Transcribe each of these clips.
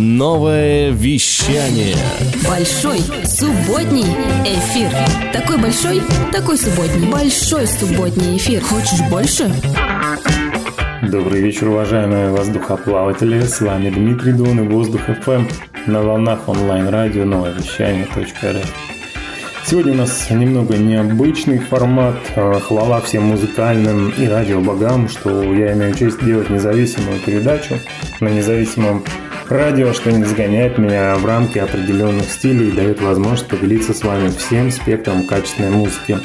Новое вещание. Большой субботний эфир. Такой большой, такой субботний. Большой субботний эфир. Хочешь больше? Добрый вечер, уважаемые воздухоплаватели. С вами Дмитрий Дон и Воздух ФМ на волнах онлайн-радио новое вещание.рф. Сегодня у нас немного необычный формат. Э, хвала всем музыкальным и радиобогам, что я имею честь делать независимую передачу на независимом радио, что не загоняет меня в рамки определенных стилей и дает возможность поделиться с вами всем спектром качественной музыки.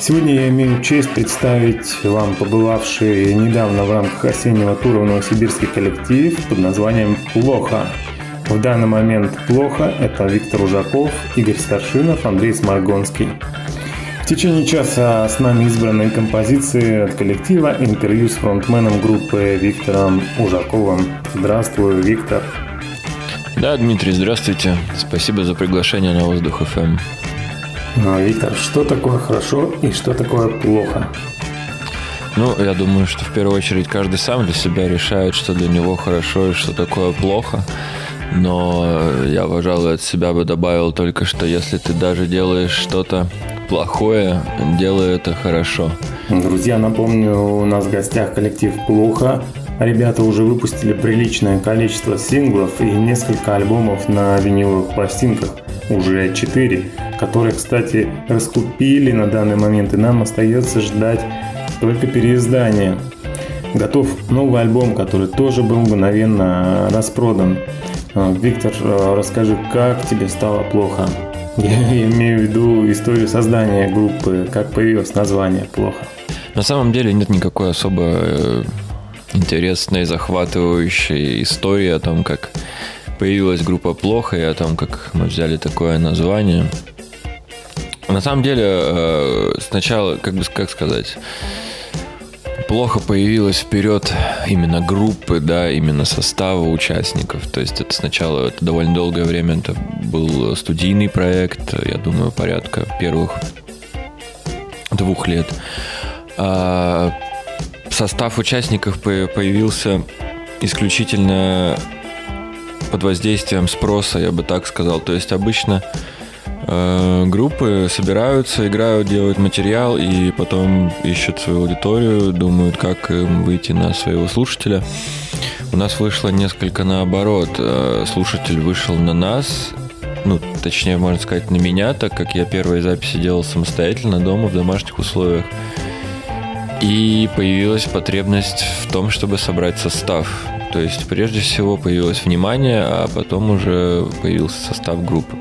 Сегодня я имею честь представить вам побывавший недавно в рамках осеннего тура в Новосибирский коллектив под названием «Плохо». В данный момент «Плохо» — это Виктор Ужаков, Игорь Старшинов, Андрей Сморгонский. В течение часа с нами избранные композиции от коллектива, интервью с фронтменом группы Виктором Ужаковым. Здравствуй, Виктор. Да, Дмитрий, здравствуйте. Спасибо за приглашение на Воздух ФМ. Ну, Виктор, что такое хорошо и что такое плохо? Ну, я думаю, что в первую очередь каждый сам для себя решает, что для него хорошо и что такое плохо но я, пожалуй, от себя бы добавил только, что если ты даже делаешь что-то плохое, делай это хорошо. Друзья, напомню, у нас в гостях коллектив «Плохо». Ребята уже выпустили приличное количество синглов и несколько альбомов на виниловых пластинках, уже четыре, которые, кстати, раскупили на данный момент, и нам остается ждать только переиздания. Готов новый альбом, который тоже был мгновенно распродан. А, Виктор, а, расскажи, как тебе стало плохо? Я имею в виду историю создания группы, как появилось название «Плохо». На самом деле нет никакой особо э, интересной, захватывающей истории о том, как появилась группа «Плохо» и о том, как мы взяли такое название. На самом деле, э, сначала, как бы, как сказать, плохо появилась вперед именно группы, да, именно состава участников. То есть это сначала, это довольно долгое время, это был студийный проект, я думаю, порядка первых двух лет. А состав участников появился исключительно под воздействием спроса, я бы так сказал. То есть обычно Э, группы собираются, играют, делают материал и потом ищут свою аудиторию, думают, как им выйти на своего слушателя. У нас вышло несколько наоборот. Э, слушатель вышел на нас, ну, точнее, можно сказать, на меня, так как я первые записи делал самостоятельно дома в домашних условиях. И появилась потребность в том, чтобы собрать состав. То есть, прежде всего, появилось внимание, а потом уже появился состав группы.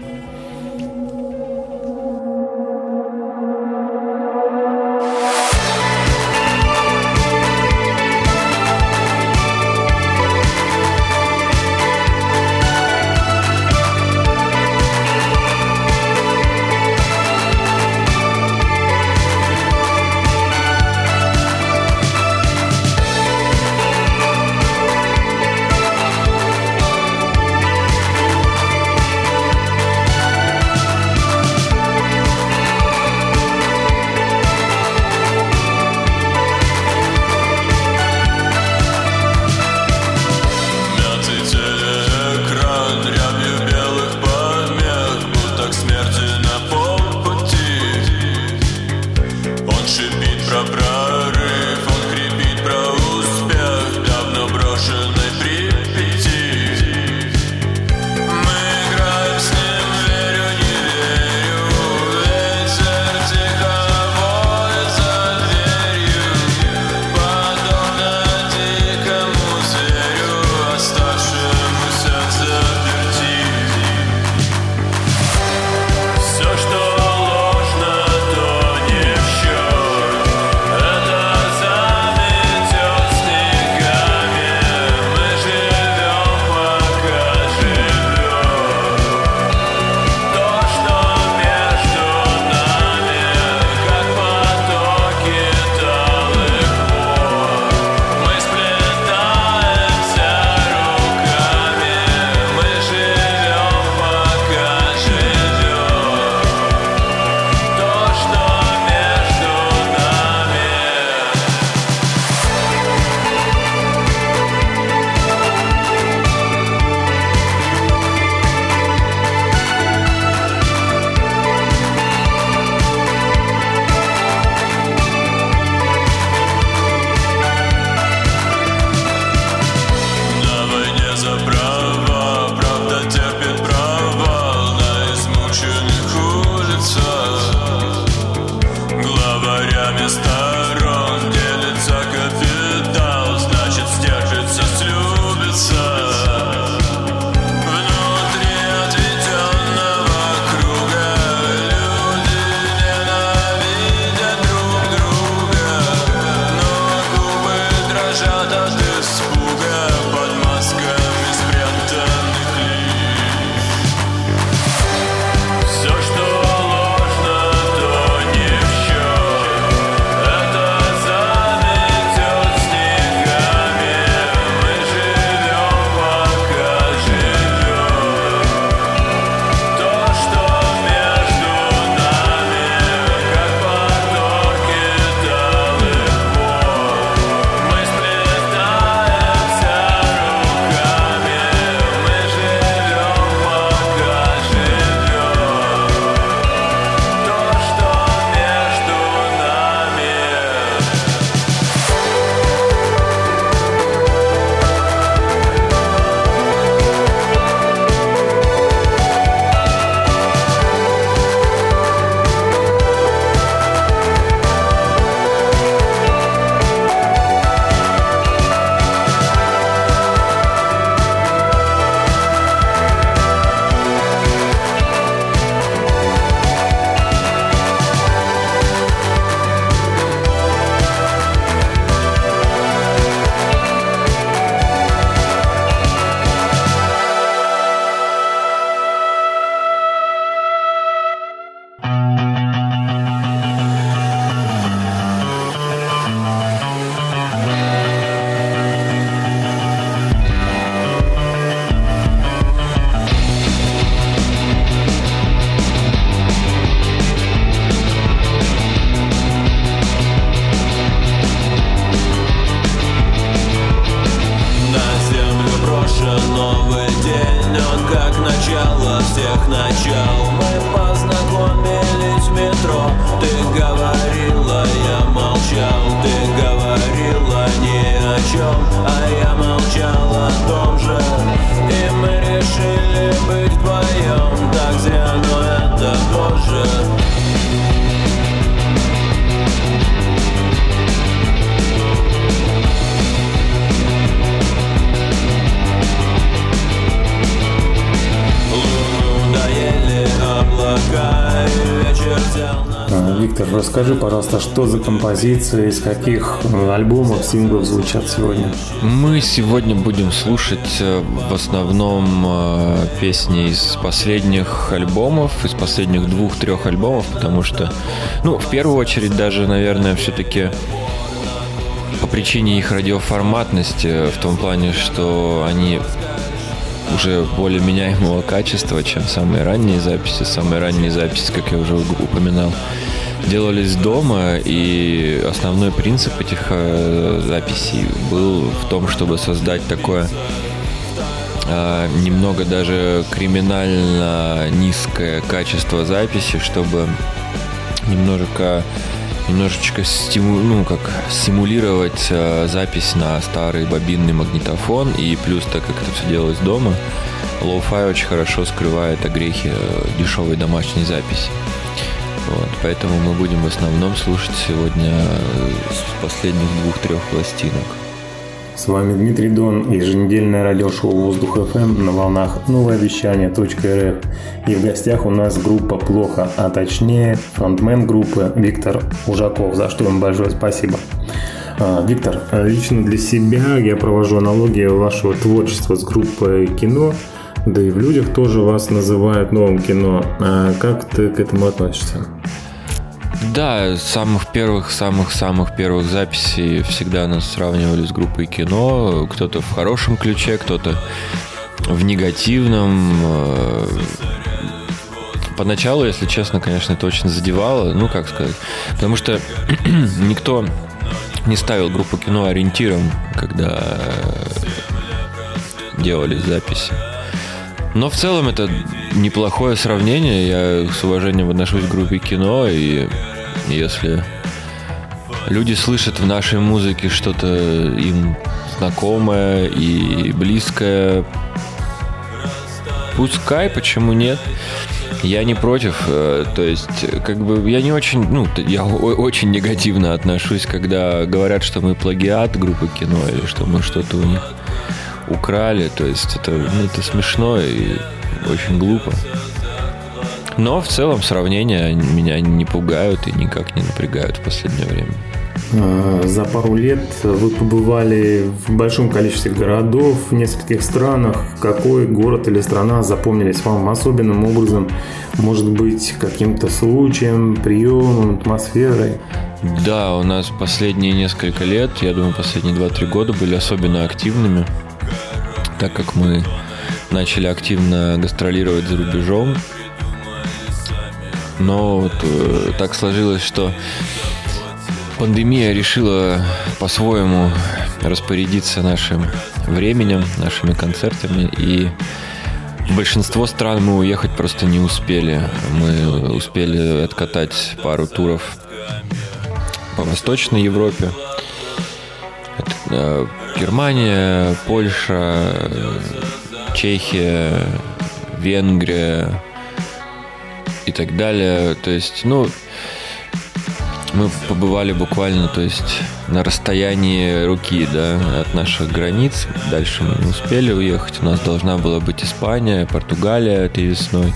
Расскажи, пожалуйста, что за композиция, из каких э, альбомов, синглов звучат сегодня? Мы сегодня будем слушать э, в основном э, песни из последних альбомов, из последних двух-трех альбомов, потому что, ну, в первую очередь даже, наверное, все-таки по причине их радиоформатности, в том плане, что они уже более меняемого качества, чем самые ранние записи. Самые ранние записи, как я уже упоминал, делались дома, и основной принцип этих э, записей был в том, чтобы создать такое э, немного даже криминально низкое качество записи, чтобы немножко немножечко стиму, ну, как симулировать э, запись на старый бобинный магнитофон. И плюс, так как это все делалось дома, lo-fi очень хорошо скрывает огрехи э, дешевой домашней записи. Вот, поэтому мы будем в основном слушать сегодня э, последних двух-трех пластинок. С вами Дмитрий Дон, еженедельное радиошоу «Воздух ФМ» на волнах новое вещание .рф. И в гостях у нас группа «Плохо», а точнее фронтмен группы Виктор Ужаков, за что им большое спасибо. А, Виктор, лично для себя я провожу аналогию вашего творчества с группой «Кино», да и в людях тоже вас называют новым кино. А как ты к этому относишься? Да, самых первых, самых-самых первых записей всегда нас сравнивали с группой кино. Кто-то в хорошем ключе, кто-то в негативном. Э, поначалу, если честно, конечно, это очень задевало. Ну, как сказать. Потому что никто не ставил группу кино ориентиром, когда делались записи. Но в целом это неплохое сравнение. Я с уважением отношусь к группе кино, и если люди слышат в нашей музыке что-то им знакомое и близкое, пускай, почему нет? Я не против, э, то есть, как бы, я не очень, ну, я очень негативно отношусь, когда говорят, что мы плагиат группы кино или что мы что-то у них украли, то есть это, ну, это смешно и очень глупо. Но в целом сравнения меня не пугают и никак не напрягают в последнее время. А, за пару лет вы побывали в большом количестве городов, в нескольких странах. Какой город или страна запомнились вам особенным образом? Может быть, каким-то случаем, приемом, атмосферой? Да, у нас последние несколько лет, я думаю, последние 2-3 года были особенно активными, так как мы начали активно гастролировать за рубежом. Но вот э, так сложилось, что пандемия решила по-своему распорядиться нашим временем, нашими концертами. И большинство стран мы уехать просто не успели. Мы успели откатать пару туров по Восточной Европе. Германия, Польша, Чехия, Венгрия, и так далее. То есть, ну, мы побывали буквально, то есть, на расстоянии руки, да, от наших границ. Дальше мы не успели уехать. У нас должна была быть Испания, Португалия этой весной.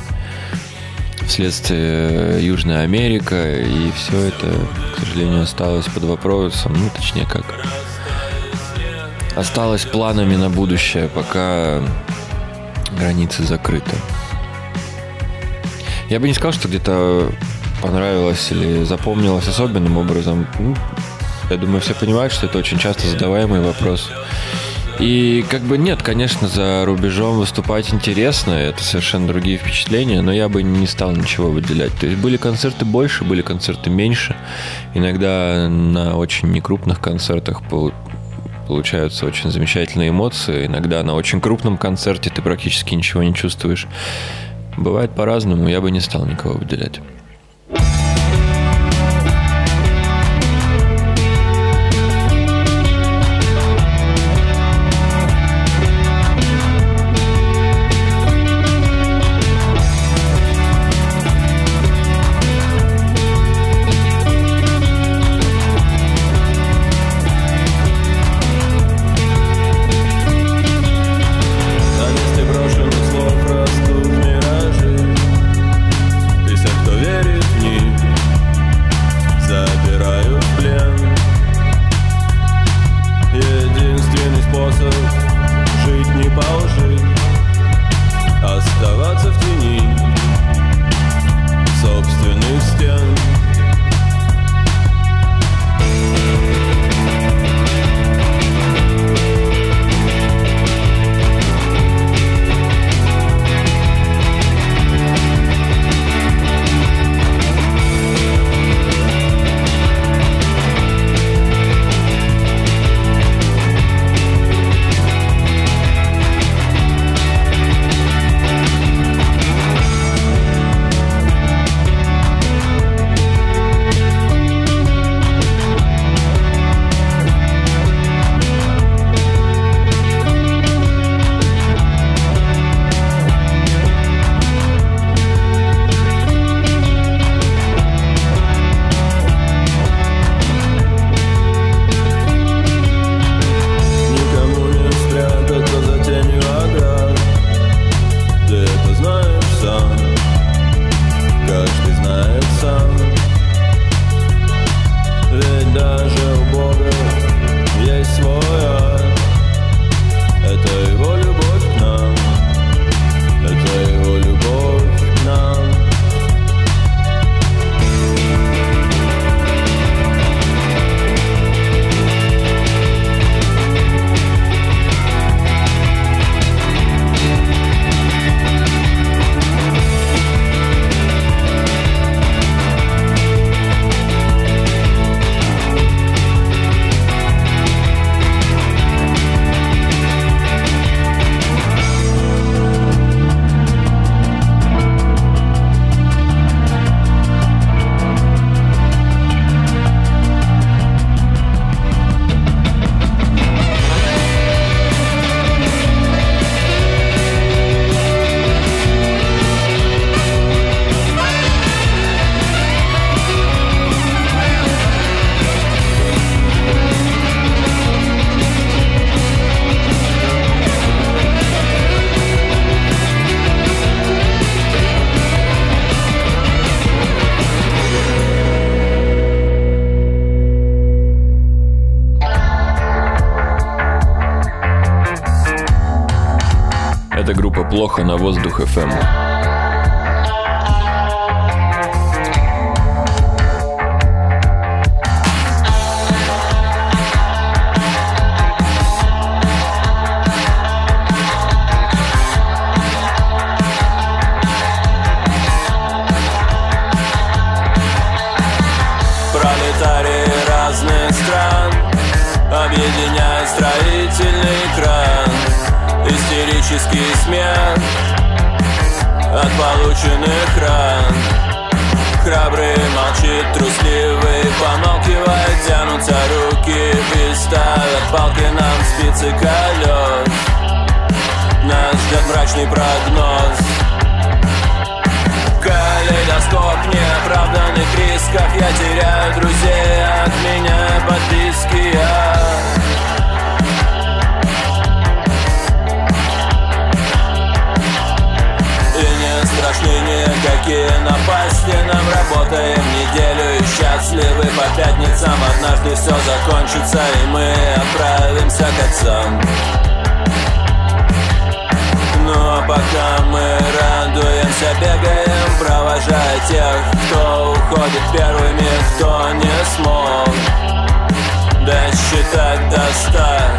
Вследствие Южная Америка. И все это, к сожалению, осталось под вопросом. Ну, точнее, как осталось планами на будущее, пока границы закрыты. Я бы не сказал, что где-то понравилось или запомнилось особенным образом. Ну, я думаю, все понимают, что это очень часто задаваемый вопрос. И как бы нет, конечно, за рубежом выступать интересно, это совершенно другие впечатления, но я бы не стал ничего выделять. То есть были концерты больше, были концерты меньше. Иногда на очень некрупных концертах получаются очень замечательные эмоции. Иногда на очень крупном концерте ты практически ничего не чувствуешь. Бывает по-разному, я бы не стал никого выделять. Плохо на воздух FM. Палки нам спицы колес. Нас ждет мрачный прогноз. Калейдоскоп неоправданных рисков. Я теряю друзей, от меня подписки. Я страшны никакие счастливы по пятницам Однажды все закончится и мы отправимся к отцам. Но пока мы радуемся, бегаем, провожая тех, кто уходит первыми, кто не смог. Досчитать до ста.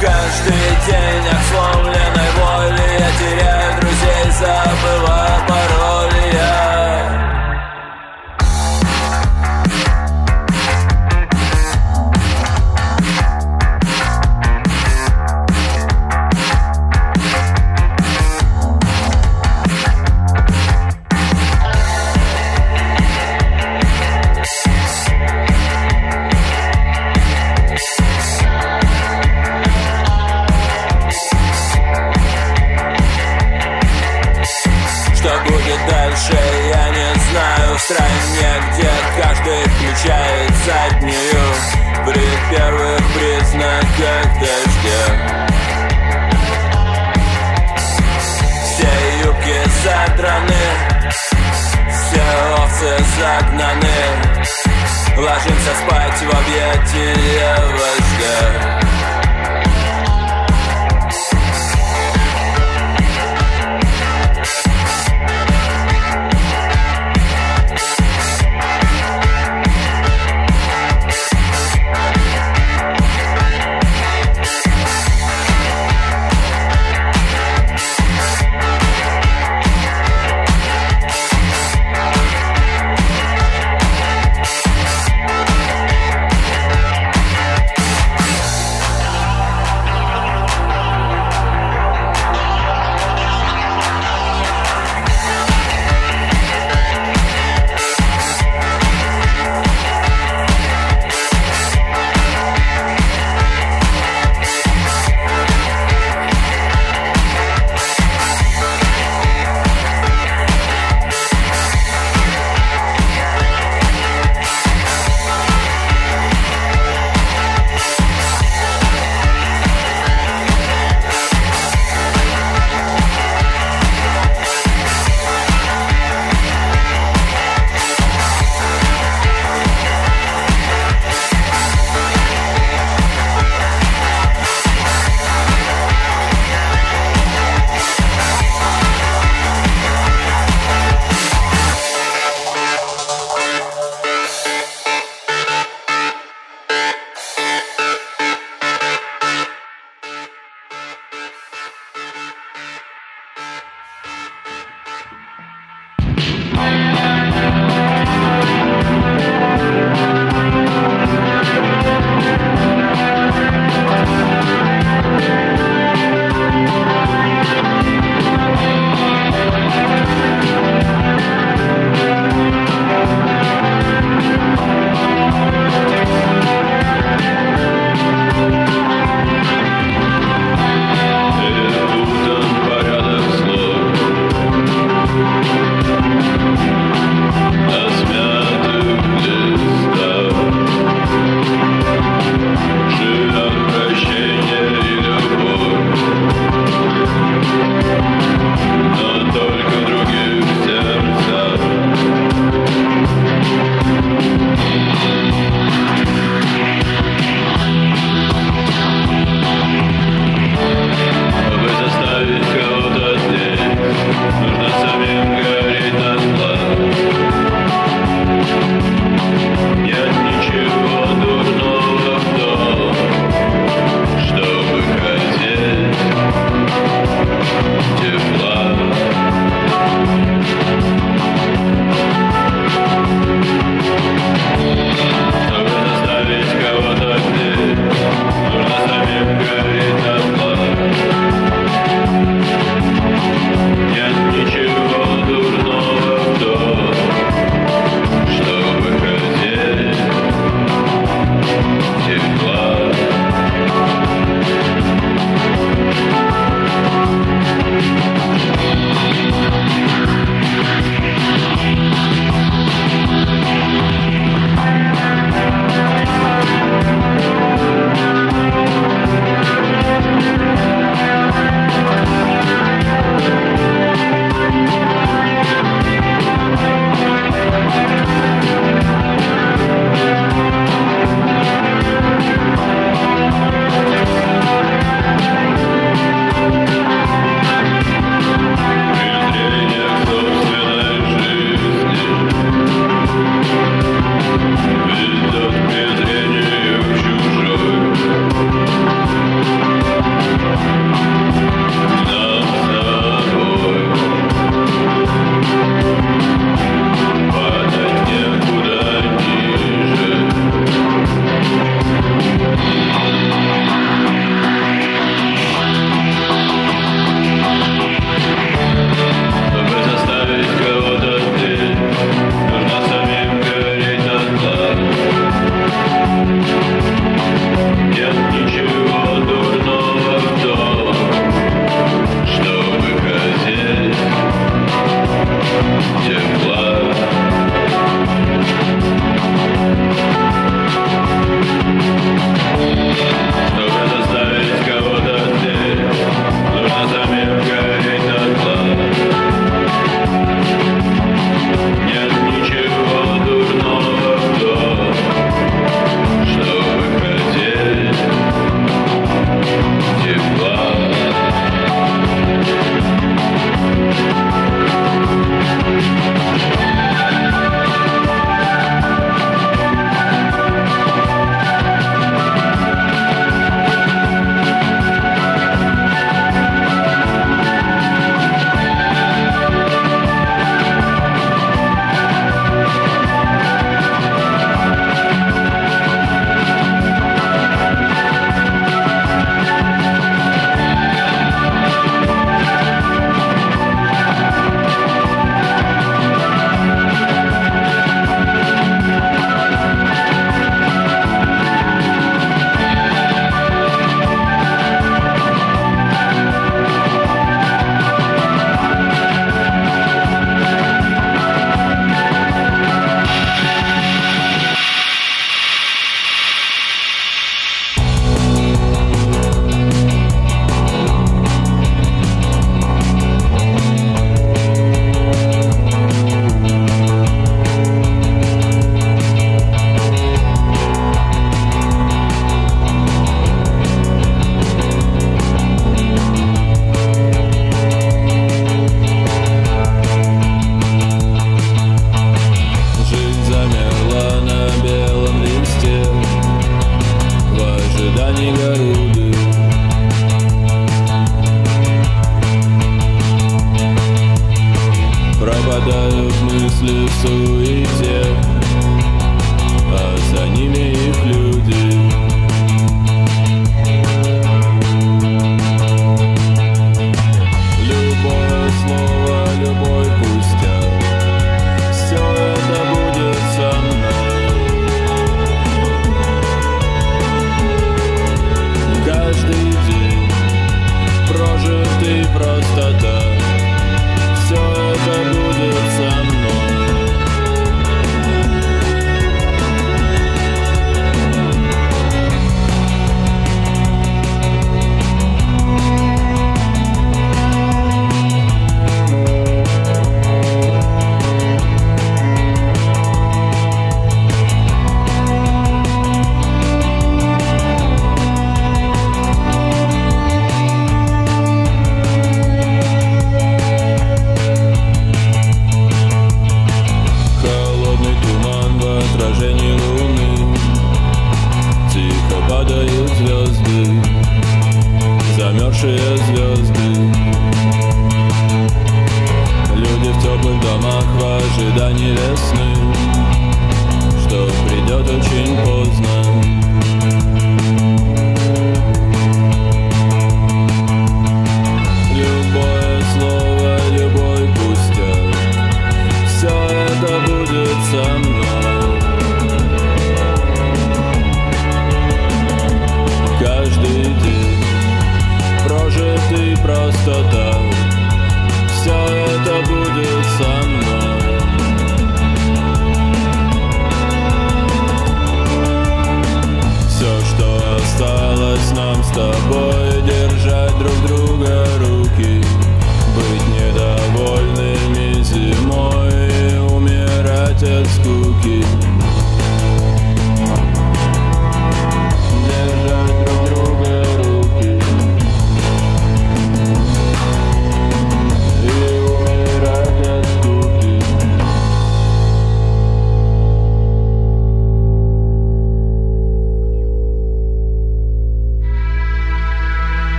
Каждый день от сломленной воли я теряю друзей, забываю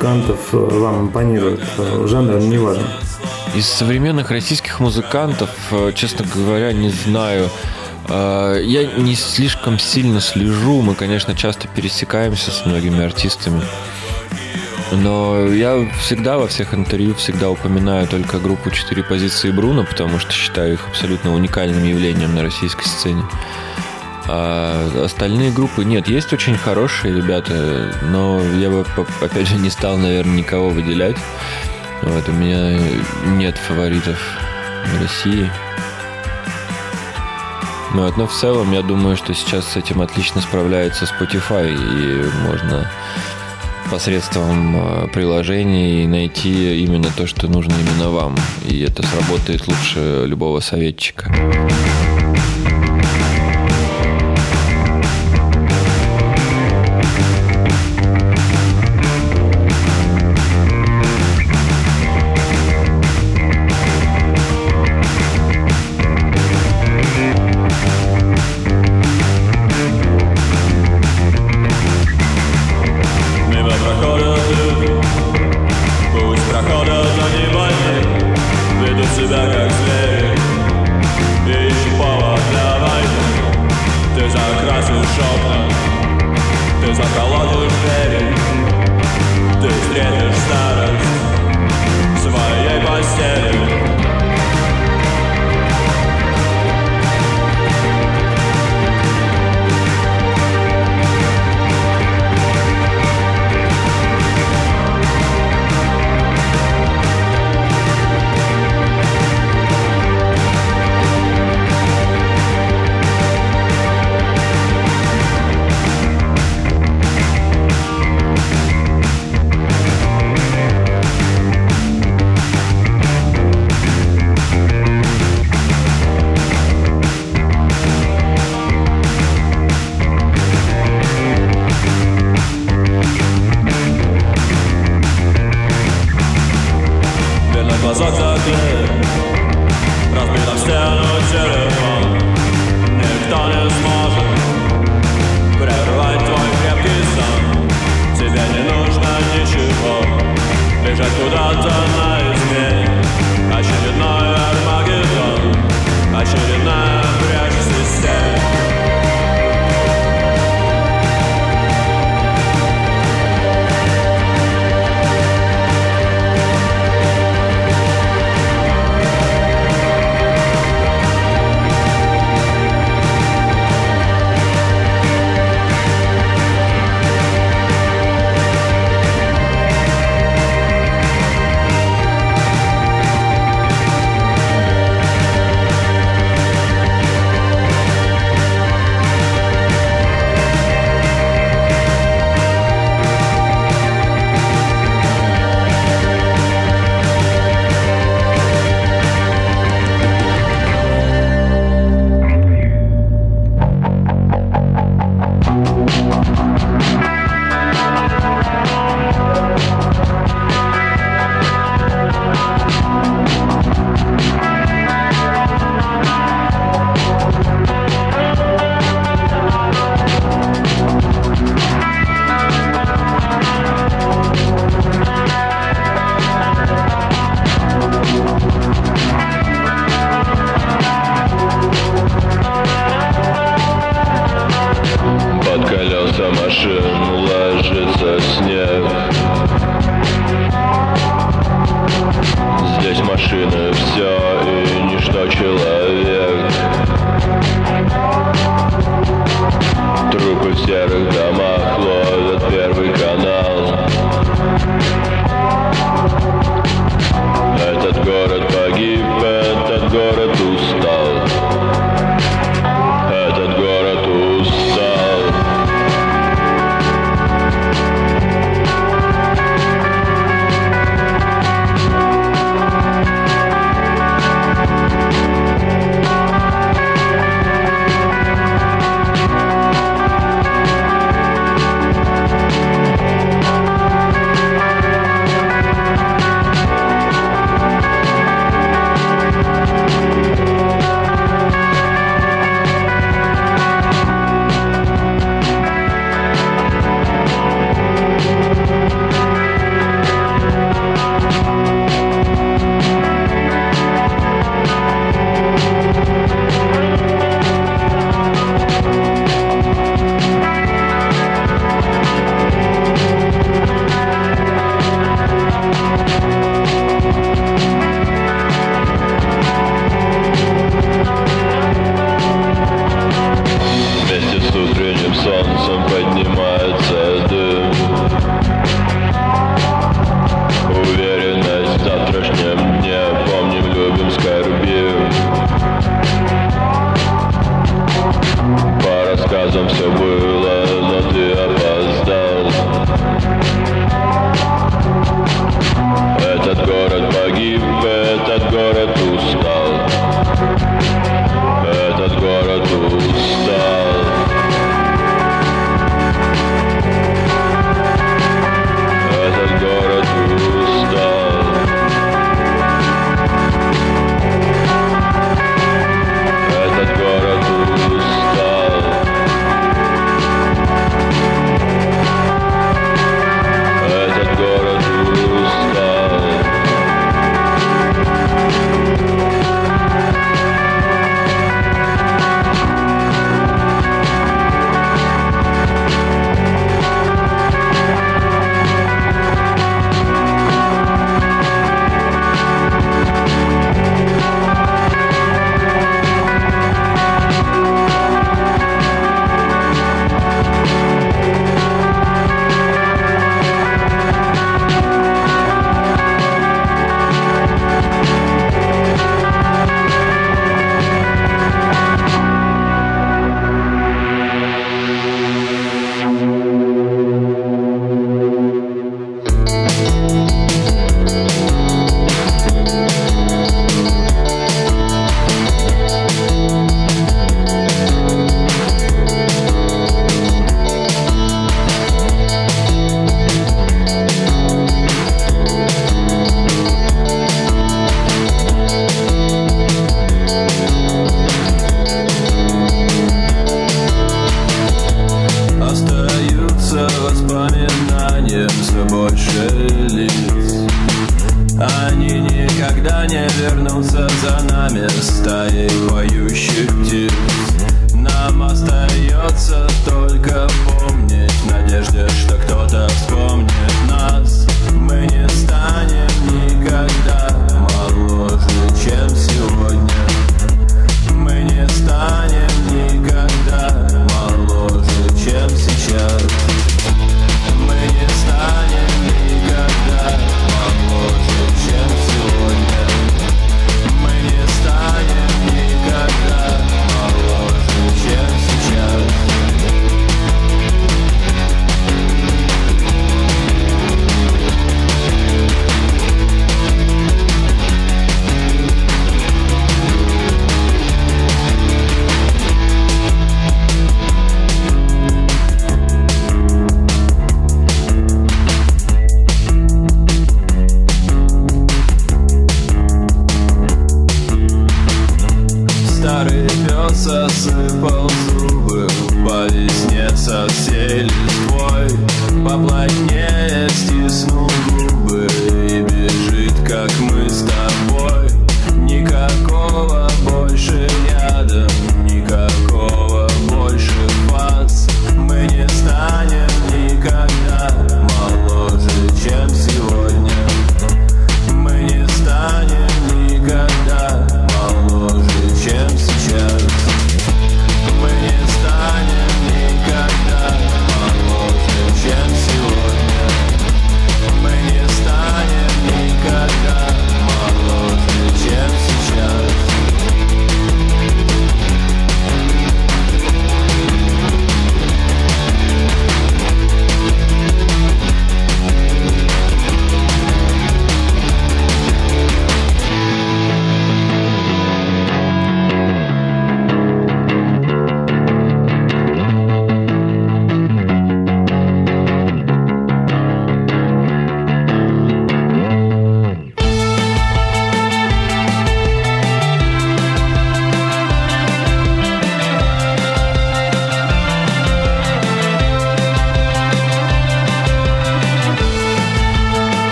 музыкантов э, вам импонирует? Э, Жанр не важен. Из современных российских музыкантов, э, честно говоря, не знаю. Я не слишком сильно слежу. Мы, конечно, часто пересекаемся с многими артистами. Но я всегда во всех интервью всегда упоминаю только группу «Четыре позиции Бруно», потому что считаю их абсолютно уникальным явлением на российской сцене. А остальные группы нет, есть очень хорошие ребята, но я бы, опять же, не стал, наверное, никого выделять. Вот, у меня нет фаворитов в России. Вот, но в целом я думаю, что сейчас с этим отлично справляется Spotify, и можно посредством э, приложений найти именно то, что нужно именно вам. И это сработает лучше любого советчика.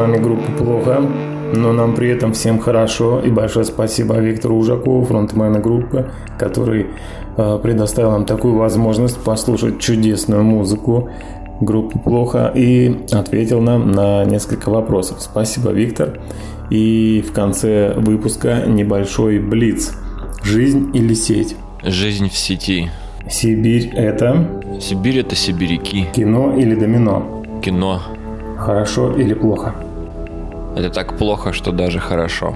Нами группа «Плохо», но нам при этом всем хорошо. И большое спасибо Виктору Ужакову, фронтмена группы, который э, предоставил нам такую возможность послушать чудесную музыку группы «Плохо» и ответил нам на несколько вопросов. Спасибо, Виктор. И в конце выпуска небольшой блиц. Жизнь или сеть? Жизнь в сети. Сибирь – это Сибирь это сибиряки. кино или домино? Кино. Хорошо или плохо? Это так плохо, что даже хорошо.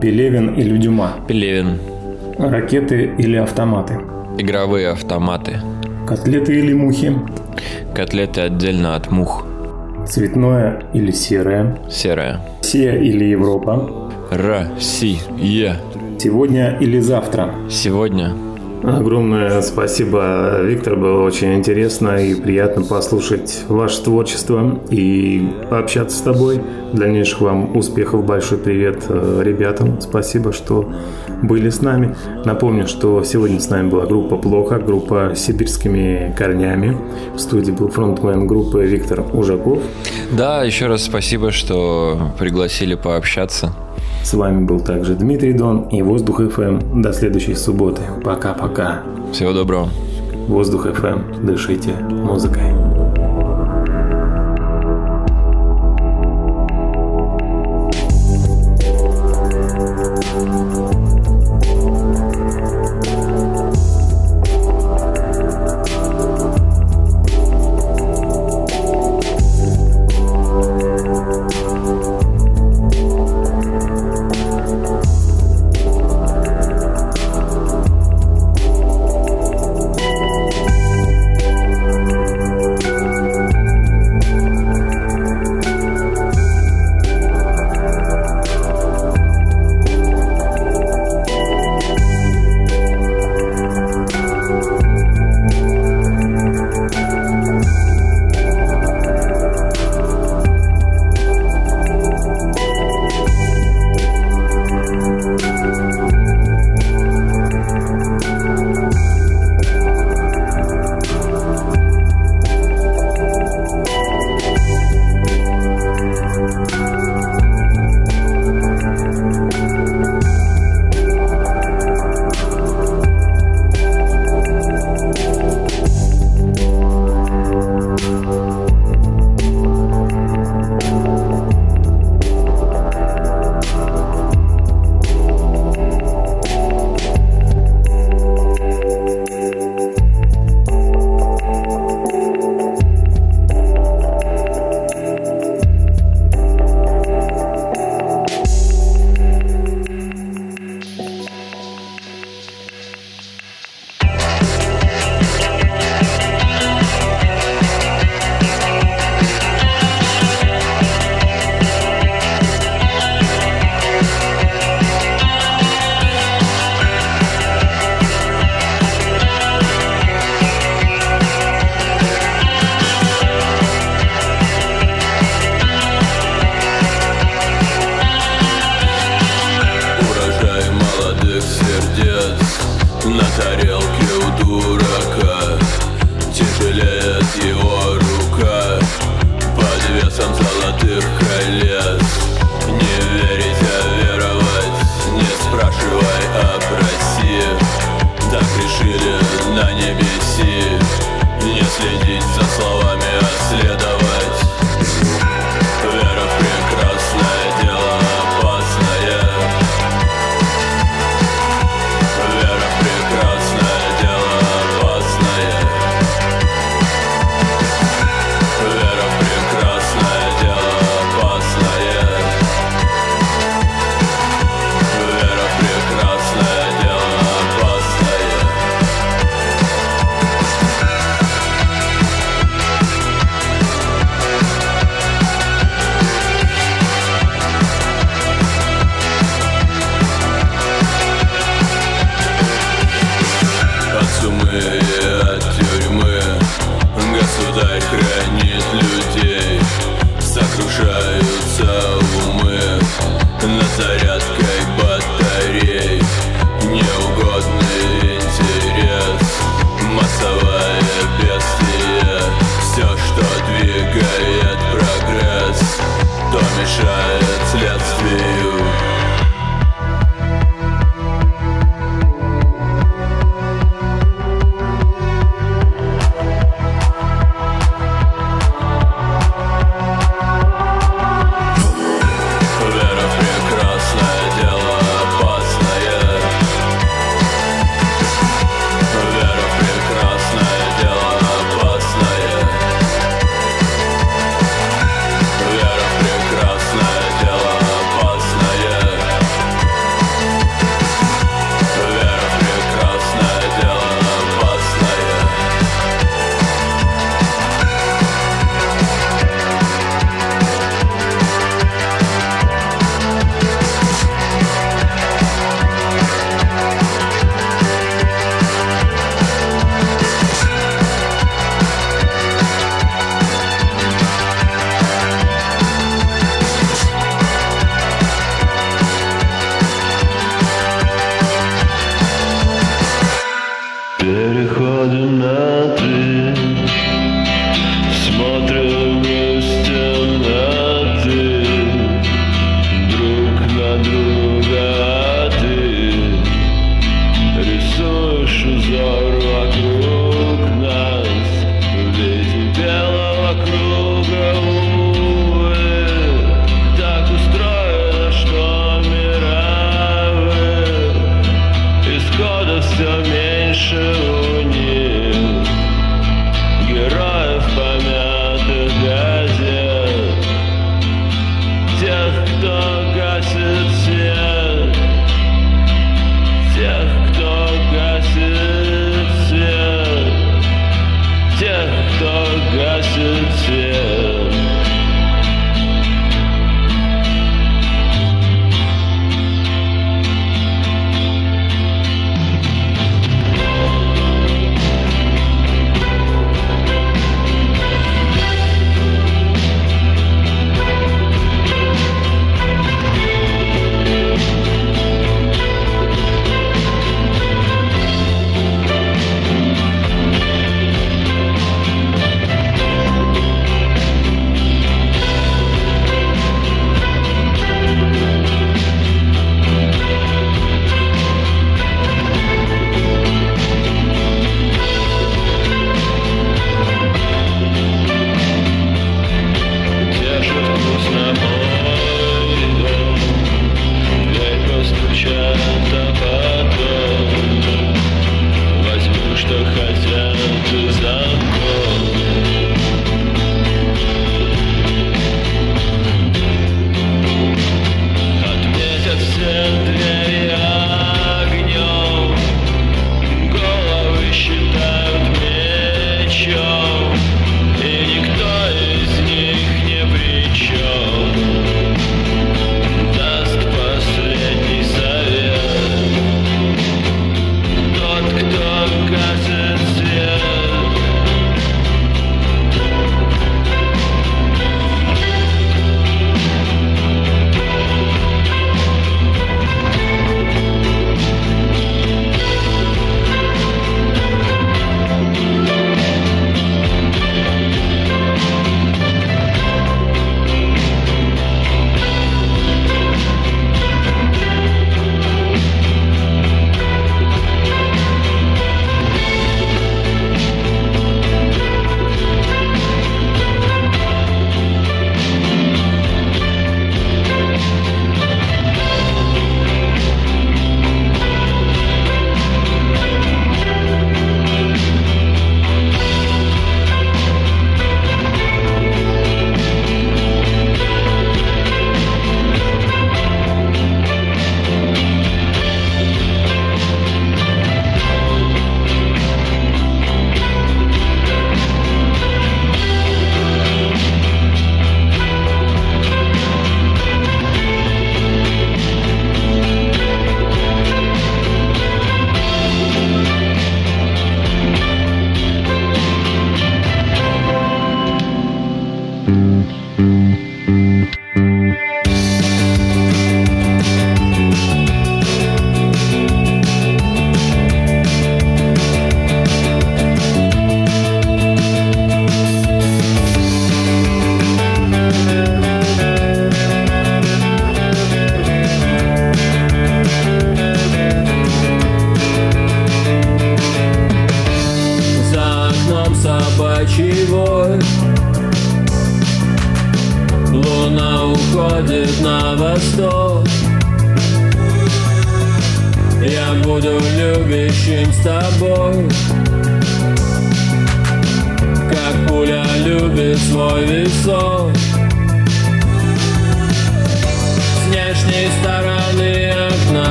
Пелевин или Дюма? Пелевин. Ракеты или автоматы? Игровые автоматы. Котлеты или мухи? Котлеты отдельно от мух. Цветное или серое? Серая. Россия или Европа? Россия. Сегодня или завтра? Сегодня Огромное спасибо, Виктор. Было очень интересно и приятно послушать ваше творчество и пообщаться с тобой. Дальнейших вам успехов. Большой привет э, ребятам. Спасибо, что были с нами. Напомню, что сегодня с нами была группа «Плохо», группа с сибирскими корнями. В студии был фронтмен группы Виктор Ужаков. Да, еще раз спасибо, что пригласили пообщаться. С вами был также Дмитрий Дон и Воздух ФМ. До следующей субботы. Пока-пока. Всего доброго. Воздух ФМ. Дышите музыкой.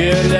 get